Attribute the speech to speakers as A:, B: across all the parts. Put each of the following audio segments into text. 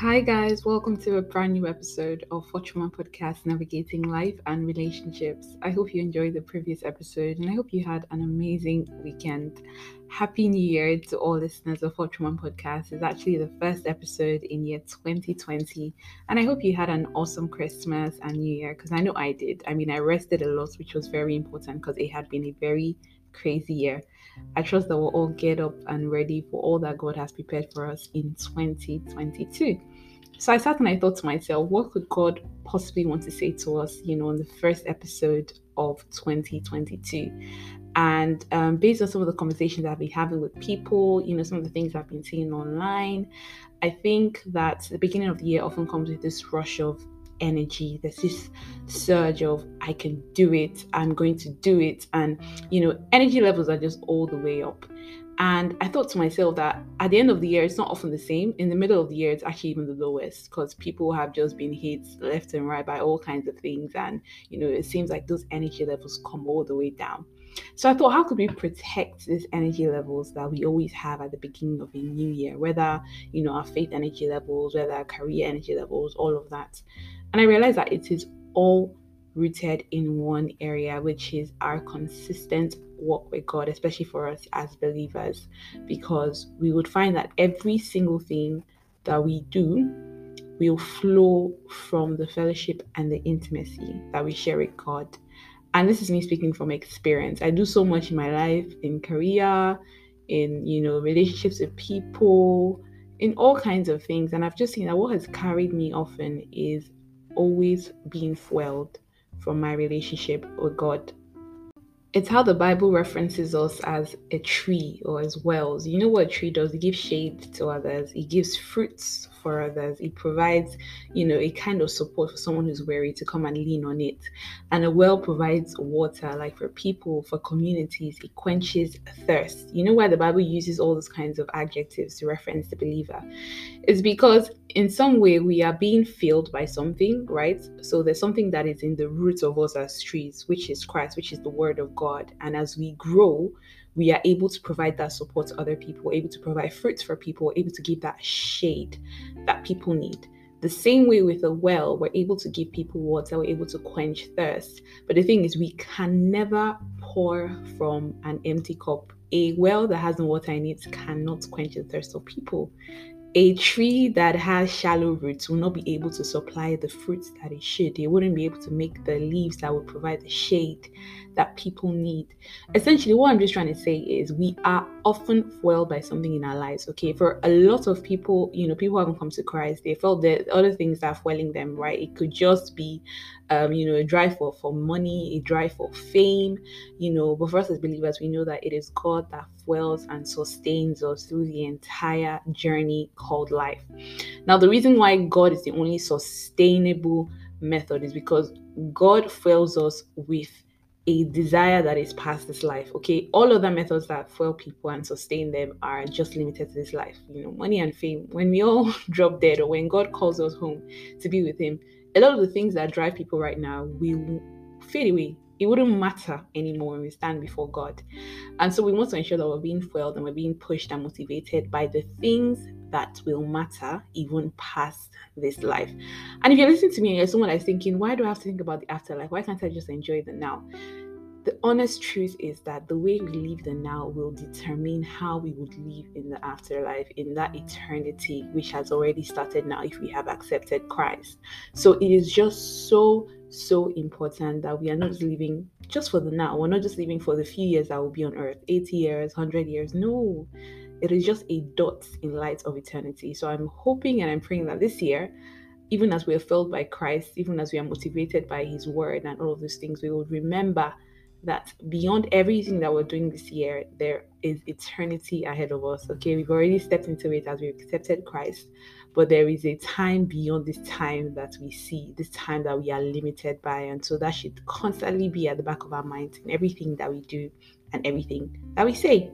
A: Hi, guys, welcome to a brand new episode of Fortune One Podcast Navigating Life and Relationships. I hope you enjoyed the previous episode and I hope you had an amazing weekend. Happy New Year to all listeners of Fortune One Podcast. It's actually the first episode in year 2020, and I hope you had an awesome Christmas and New Year because I know I did. I mean, I rested a lot, which was very important because it had been a very crazy year. I trust that we'll all get up and ready for all that God has prepared for us in 2022. So I sat and I thought to myself, what could God possibly want to say to us, you know, in the first episode of 2022? And um, based on some of the conversations I've been having with people, you know, some of the things I've been seeing online, I think that the beginning of the year often comes with this rush of energy. There's this surge of i can do it. I'm going to do it. And you know energy levels are just all the way up. And i thought to myself that at the end of the year it's not often the same. In the middle of the year it's actually even the lowest because people have just been hit left and right by all kinds of things. And you know it seems like those energy levels come all the way down. So I thought, how could we protect these energy levels that we always have at the beginning of a new year, whether you know our faith energy levels, whether our career energy levels, all of that. And I realized that it is all rooted in one area, which is our consistent walk with God, especially for us as believers, because we would find that every single thing that we do will flow from the fellowship and the intimacy that we share with God. And this is me speaking from experience. I do so much in my life, in career, in you know, relationships with people, in all kinds of things. And I've just seen that what has carried me often is always being fueled from my relationship with God. It's how the Bible references us as a tree or as wells. You know what a tree does? It gives shade to others, it gives fruits for others. It provides, you know, a kind of support for someone who's weary to come and lean on it. And a well provides water, like for people, for communities. It quenches thirst. You know why the Bible uses all those kinds of adjectives to reference the believer? It's because in some way we are being filled by something, right? So there's something that is in the roots of us as trees, which is Christ, which is the word of God. And as we grow, we are able to provide that support to other people, able to provide fruits for people, able to give that shade that people need. The same way with a well, we're able to give people water, we're able to quench thirst. But the thing is, we can never pour from an empty cup. A well that has no water in it cannot quench the thirst of people a tree that has shallow roots will not be able to supply the fruits that it should. It wouldn't be able to make the leaves that would provide the shade that people need. Essentially, what I'm just trying to say is we are often foiled by something in our lives. Okay, for a lot of people, you know, people haven't come to Christ, they felt that other things are foiling them, right? It could just be um, you know, a drive for, for money, a drive for fame, you know. But for us as believers, we know that it is God that foils and sustains us through the entire journey called life. Now, the reason why God is the only sustainable method is because God fills us with a desire that is past this life. Okay, all other methods that fuel people and sustain them are just limited to this life. You know, money and fame. When we all drop dead, or when God calls us home to be with Him, a lot of the things that drive people right now will fade away. It wouldn't matter anymore when we stand before God. And so we want to ensure that we're being fueled and we're being pushed and motivated by the things that will matter even past this life. And if you're listening to me and you're someone that's thinking, why do I have to think about the afterlife? Why can't I just enjoy the now? The honest truth is that the way we live the now will determine how we would live in the afterlife, in that eternity, which has already started now if we have accepted Christ. So it is just so, so important that we are not living just for the now. We're not just living for the few years that will be on earth 80 years, 100 years. No, it is just a dot in light of eternity. So I'm hoping and I'm praying that this year, even as we are filled by Christ, even as we are motivated by His word and all of those things, we will remember that beyond everything that we're doing this year, there is eternity ahead of us. Okay, we've already stepped into it as we've accepted Christ, but there is a time beyond this time that we see, this time that we are limited by. And so that should constantly be at the back of our minds in everything that we do and everything that we say.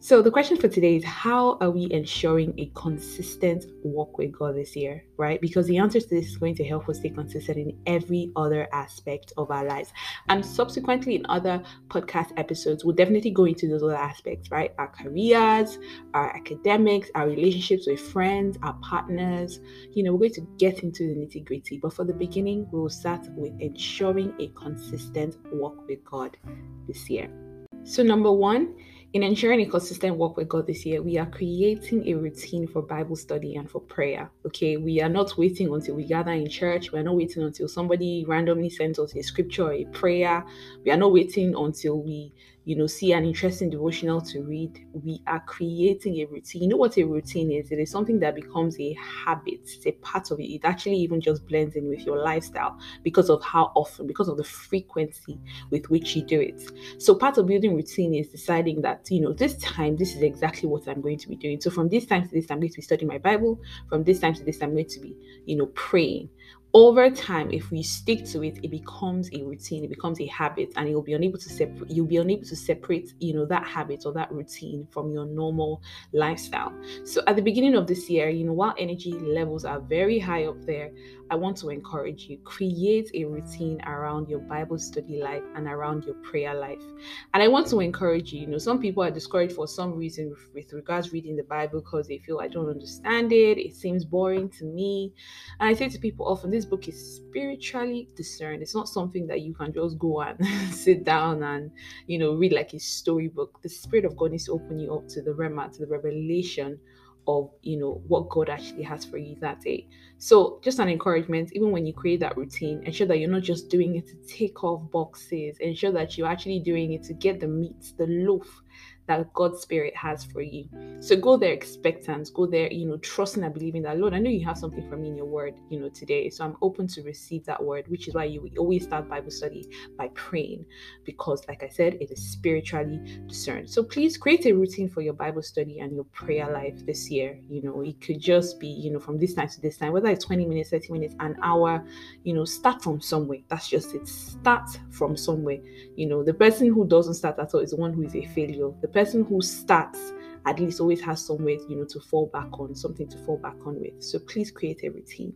A: So, the question for today is how are we ensuring a consistent walk with God this year, right? Because the answer to this is going to help us stay consistent in every other aspect of our lives. And subsequently, in other podcast episodes, we'll definitely go into those other aspects, right? Our careers, our academics, our relationships with friends, our partners. You know, we're going to get into the nitty gritty. But for the beginning, we'll start with ensuring a consistent walk with God this year. So, number one, in ensuring a consistent walk with God this year, we are creating a routine for Bible study and for prayer. Okay, we are not waiting until we gather in church. We are not waiting until somebody randomly sends us a scripture or a prayer. We are not waiting until we you know, see an interesting devotional to read, we are creating a routine. You know what a routine is? It is something that becomes a habit, it's a part of it. It actually even just blends in with your lifestyle because of how often, because of the frequency with which you do it. So, part of building routine is deciding that, you know, this time, this is exactly what I'm going to be doing. So, from this time to this, I'm going to be studying my Bible. From this time to this, I'm going to be, you know, praying over time if we stick to it it becomes a routine it becomes a habit and you'll be unable to separate you'll be unable to separate you know that habit or that routine from your normal lifestyle. So at the beginning of this year you know while energy levels are very high up there I want to encourage you create a routine around your Bible study life and around your prayer life. And I want to encourage you, you know, some people are discouraged for some reason with, regards reading the Bible because they feel I don't understand it, it seems boring to me. And I say to people often, this book is spiritually discerned. It's not something that you can just go and sit down and, you know, read like a storybook. The Spirit of God needs to open you up to the Rhema, to the revelation of you know what God actually has for you that day. So just an encouragement, even when you create that routine, ensure that you're not just doing it to take off boxes, ensure that you're actually doing it to get the meat, the loaf that God's Spirit has for you. So go there expectant, go there, you know, trusting and believing that, Lord, I know you have something for me in your word, you know, today. So I'm open to receive that word, which is why you always start Bible study by praying, because, like I said, it is spiritually discerned. So please create a routine for your Bible study and your prayer life this year. You know, it could just be, you know, from this time to this time, whether it's 20 minutes, 30 minutes, an hour, you know, start from somewhere. That's just it. Start from somewhere. You know, the person who doesn't start at all is the one who is a failure. The person who starts at least always has somewhere you know to fall back on something to fall back on with so please create a routine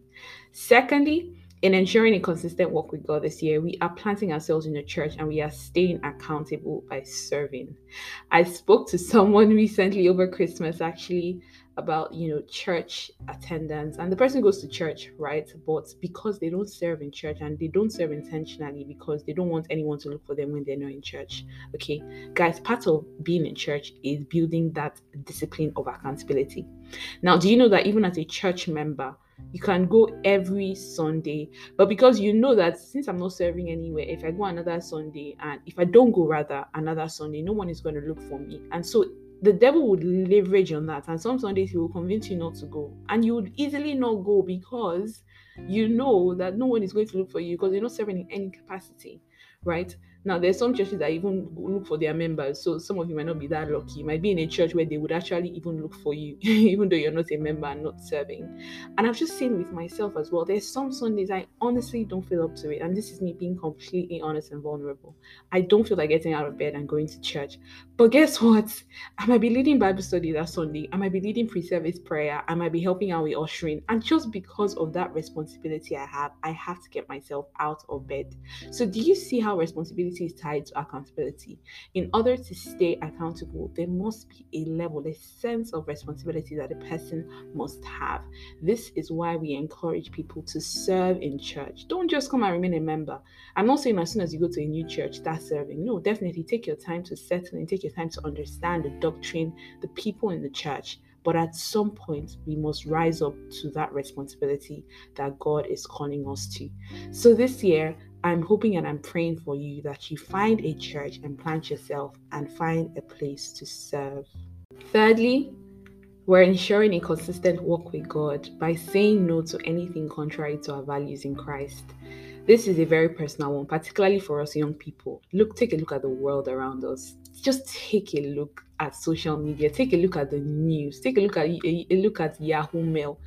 A: secondly in ensuring a consistent walk with God this year, we are planting ourselves in the church and we are staying accountable by serving. I spoke to someone recently over Christmas actually about you know church attendance and the person goes to church right but because they don't serve in church and they don't serve intentionally because they don't want anyone to look for them when they're not in church okay guys part of being in church is building that discipline of accountability now do you know that even as a church member you can go every Sunday. But because you know that since I'm not serving anywhere, if I go another Sunday and if I don't go rather another Sunday, no one is going to look for me. And so the devil would leverage on that. And some Sundays he will convince you not to go. And you would easily not go because you know that no one is going to look for you because you're not serving in any capacity, right? Now, there's some churches that even look for their members. So some of you might not be that lucky. You might be in a church where they would actually even look for you, even though you're not a member and not serving. And I've just seen with myself as well. There's some Sundays I honestly don't feel up to it. And this is me being completely honest and vulnerable. I don't feel like getting out of bed and going to church. But guess what? I might be leading Bible study that Sunday. I might be leading pre-service prayer. I might be helping out with ushering. And just because of that responsibility I have, I have to get myself out of bed. So do you see how responsibility is tied to accountability. In order to stay accountable, there must be a level, a sense of responsibility that a person must have. This is why we encourage people to serve in church. Don't just come and remain a member. I'm not saying as soon as you go to a new church, start serving. No, definitely take your time to settle and take your time to understand the doctrine, the people in the church. But at some point, we must rise up to that responsibility that God is calling us to. So this year, I'm hoping and I'm praying for you that you find a church and plant yourself and find a place to serve. Thirdly, we're ensuring a consistent walk with God by saying no to anything contrary to our values in Christ. This is a very personal one, particularly for us young people. Look, take a look at the world around us. Just take a look at social media. Take a look at the news. Take a look at a, look at Yahoo Mail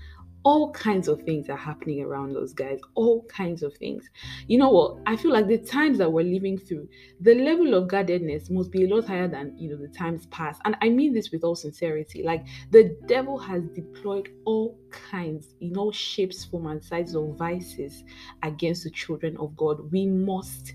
A: all kinds of things are happening around those guys all kinds of things. You know what? I feel like the times that we're living through the level of guardedness must be a lot higher than you know the times past. And i mean this with all sincerity. Like the devil has deployed all kinds in all shapes forms and sizes of vices against the children of god. We must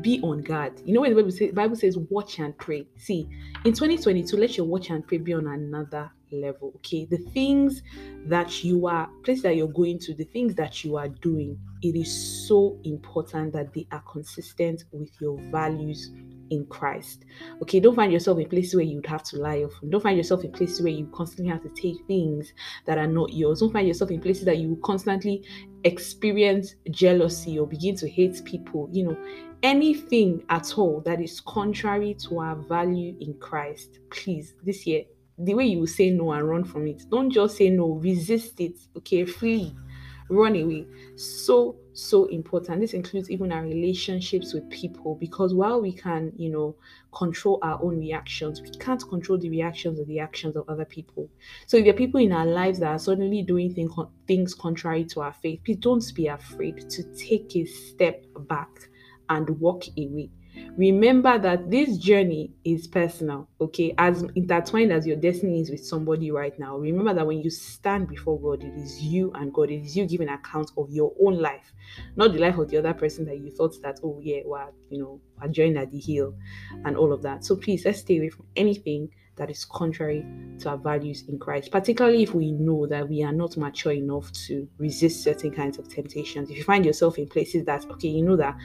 A: be on guard. You know when the Bible says, Bible says watch and pray. See, in 2022, let your watch and pray be on another level. Okay. The things that you are, place that you're going to, the things that you are doing, it is so important that they are consistent with your values in Christ. Okay, don't find yourself in places where you'd have to lie often. Don't find yourself in places where you constantly have to take things that are not yours. Don't find yourself in places that you constantly experience jealousy or begin to hate people. You know, anything at all that is contrary to our value in Christ, please, this year, the way you say no and run from it, don't just say no, resist it, okay, flee, run away. So, so important. This includes even our relationships with people because while we can, you know, control our own reactions, we can't control the reactions or the actions of other people. So, if there are people in our lives that are suddenly doing thing, things contrary to our faith, please don't be afraid to take a step back and walk away. Remember that this journey is personal, okay? As intertwined as your destiny is with somebody right now, remember that when you stand before God, it is you and God, it is you giving account of your own life, not the life of the other person that you thought that, oh, yeah, well, you know, I joined at the hill and all of that. So please, let's stay away from anything that is contrary to our values in Christ, particularly if we know that we are not mature enough to resist certain kinds of temptations. If you find yourself in places that, okay, you know that,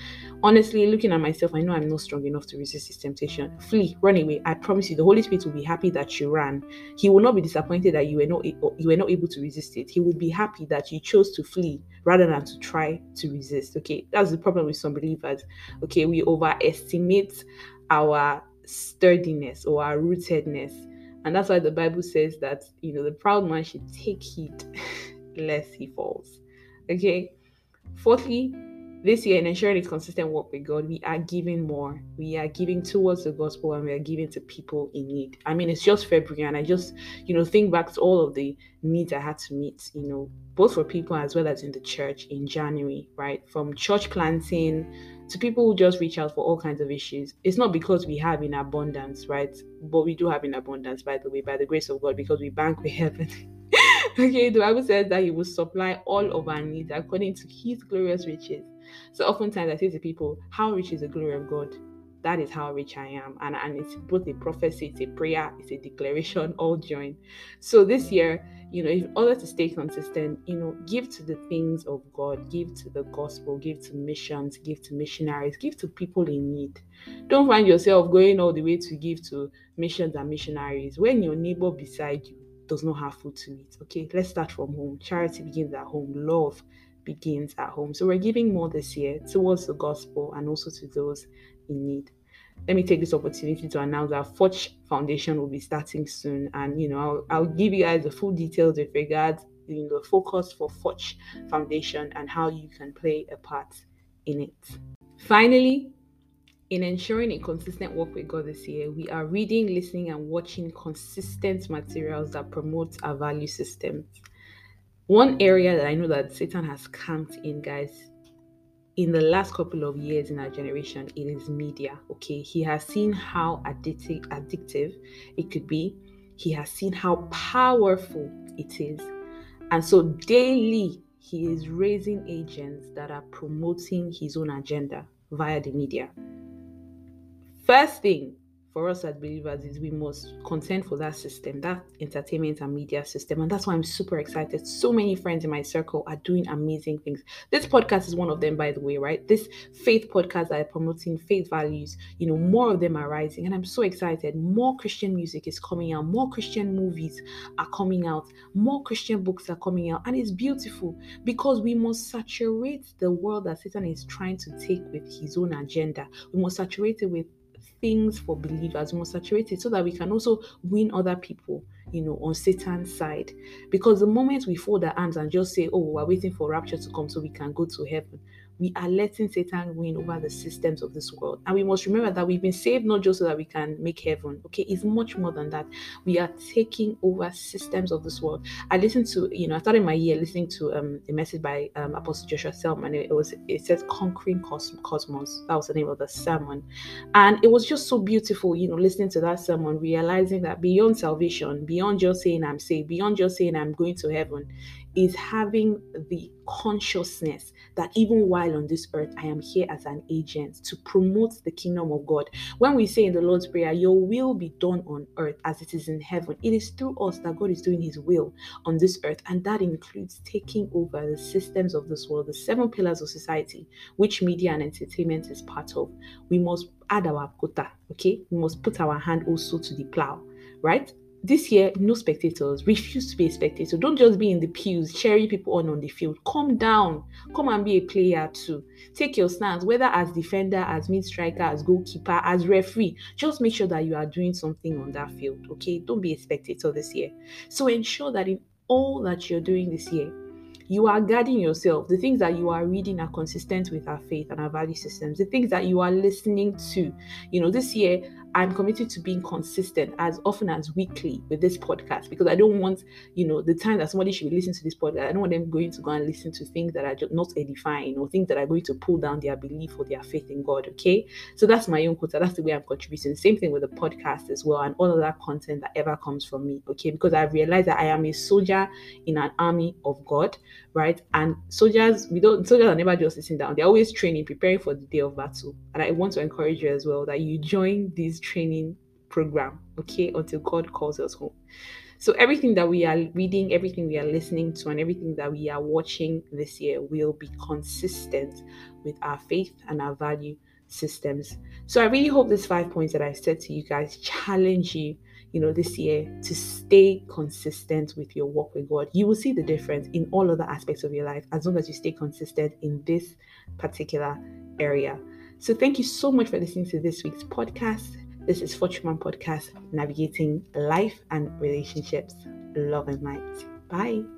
A: honestly, looking at myself, I know I'm not strong enough to resist this temptation. Flee, run away. I promise you, the Holy Spirit will be happy that you ran. He will not be disappointed that you were not you were not able to resist it. He would be happy that you chose to flee rather than to try to resist. Okay, that's the problem with some believers. Okay, we overestimate our sturdiness or our rootedness. And that's why the Bible says that, you know, the proud man should take heed lest he falls. Okay. Fourthly, this year in ensuring it's consistent work with God, we are giving more. We are giving towards the gospel and we are giving to people in need. I mean, it's just February, and I just, you know, think back to all of the needs I had to meet, you know, both for people as well as in the church in January, right? From church planting to people who just reach out for all kinds of issues. It's not because we have in abundance, right? But we do have in abundance, by the way, by the grace of God, because we bank with heaven. Okay, the Bible says that He will supply all of our needs according to His glorious riches. So oftentimes I say to people, How rich is the glory of God? That is how rich I am. And, and it's both a prophecy, it's a prayer, it's a declaration, all joined. So this year, you know, in order to stay consistent, you know, give to the things of God, give to the gospel, give to missions, give to missionaries, give to people in need. Don't find yourself going all the way to give to missions and missionaries when your neighbor beside you does not have food to eat. Okay, let's start from home. Charity begins at home, love begins at home. So we're giving more this year towards the gospel and also to those in need let me take this opportunity to announce that Forge Foundation will be starting soon. And, you know, I'll, I'll give you guys the full details with regards to the focus for Forge Foundation and how you can play a part in it. Finally, in ensuring a consistent work with God this year, we are reading, listening, and watching consistent materials that promote our value systems. One area that I know that Satan has camped in, guys, in the last couple of years in our generation, it is media. Okay, he has seen how addictive it could be. He has seen how powerful it is, and so daily he is raising agents that are promoting his own agenda via the media. First thing, for us as believers is we must contend for that system, that entertainment and media system. And that's why I'm super excited. So many friends in my circle are doing amazing things. This podcast is one of them, by the way, right? This faith podcast that are promoting faith values, you know, more of them are rising. And I'm so excited. More Christian music is coming out, more Christian movies are coming out, more Christian books are coming out. And it's beautiful because we must saturate the world that Satan is trying to take with his own agenda. We must saturate it with things for believers, we must saturate it so that we can also win other people, you know, on Satan's side. Because the moment we fold our hands and just say, oh, we're waiting for rapture to come so we can go to heaven, we are letting Satan win over the systems of this world. And we must remember that we've been saved not just so that we can make heaven. Okay, it's much more than that. We are taking over systems of this world. I listened to, you know, I started my year listening to um, a message by um, Apostle Joshua Selman. It was it says conquering cosmos. That was the name of the sermon, and it was just so beautiful. You know, listening to that sermon, realizing that beyond salvation, beyond just saying I'm saved, beyond just saying I'm going to heaven, is having the consciousness that even while on this earth, I am here as an agent to promote the kingdom of God. When we say in the Lord's Prayer, Your will be done on earth as it is in heaven, it is through us that God is doing His will on this earth, and that includes taking over the systems of this world, the seven pillars of society, which media and entertainment is part of. We must add our quota, okay? We must put our hand also to the plow, right? This year, no spectators. Refuse to be a spectator. Don't just be in the pews cheering people on on the field. Come down. Come and be a player too. Take your stance, whether as defender, as mid striker, as goalkeeper, as referee. Just make sure that you are doing something on that field. Okay, don't be a spectator this year. So ensure that in all that you're doing this year, you are guarding yourself. The things that you are reading are consistent with our faith and our value systems. The things that you are listening to. You know, this year I'm committed to being consistent as often as weekly with this podcast because I don't want, you know, the time that somebody should be listening to this podcast, I don't want them going to go and listen to things that are just not edifying or things that are going to pull down their belief or their faith in God. Okay. So that's my own quota. That's the way I'm contributing. Same thing with the podcast as well and all of that content that ever comes from me. Okay. Because I've realized that I am a soldier in an army of God, right? And soldiers, we don't soldiers are never just sitting down, they're always training, preparing for the day of battle. And I want to encourage you as well that you join these training program, okay, until God calls us home. So everything that we are reading, everything we are listening to, and everything that we are watching this year will be consistent with our faith and our value systems. So I really hope these five points that I said to you guys challenge you, you know, this year to stay consistent with your walk with God. You will see the difference in all other aspects of your life as long as you stay consistent in this particular area. So thank you so much for listening to this week's podcast. This is Fortune Podcast, navigating life and relationships. Love and light. Bye.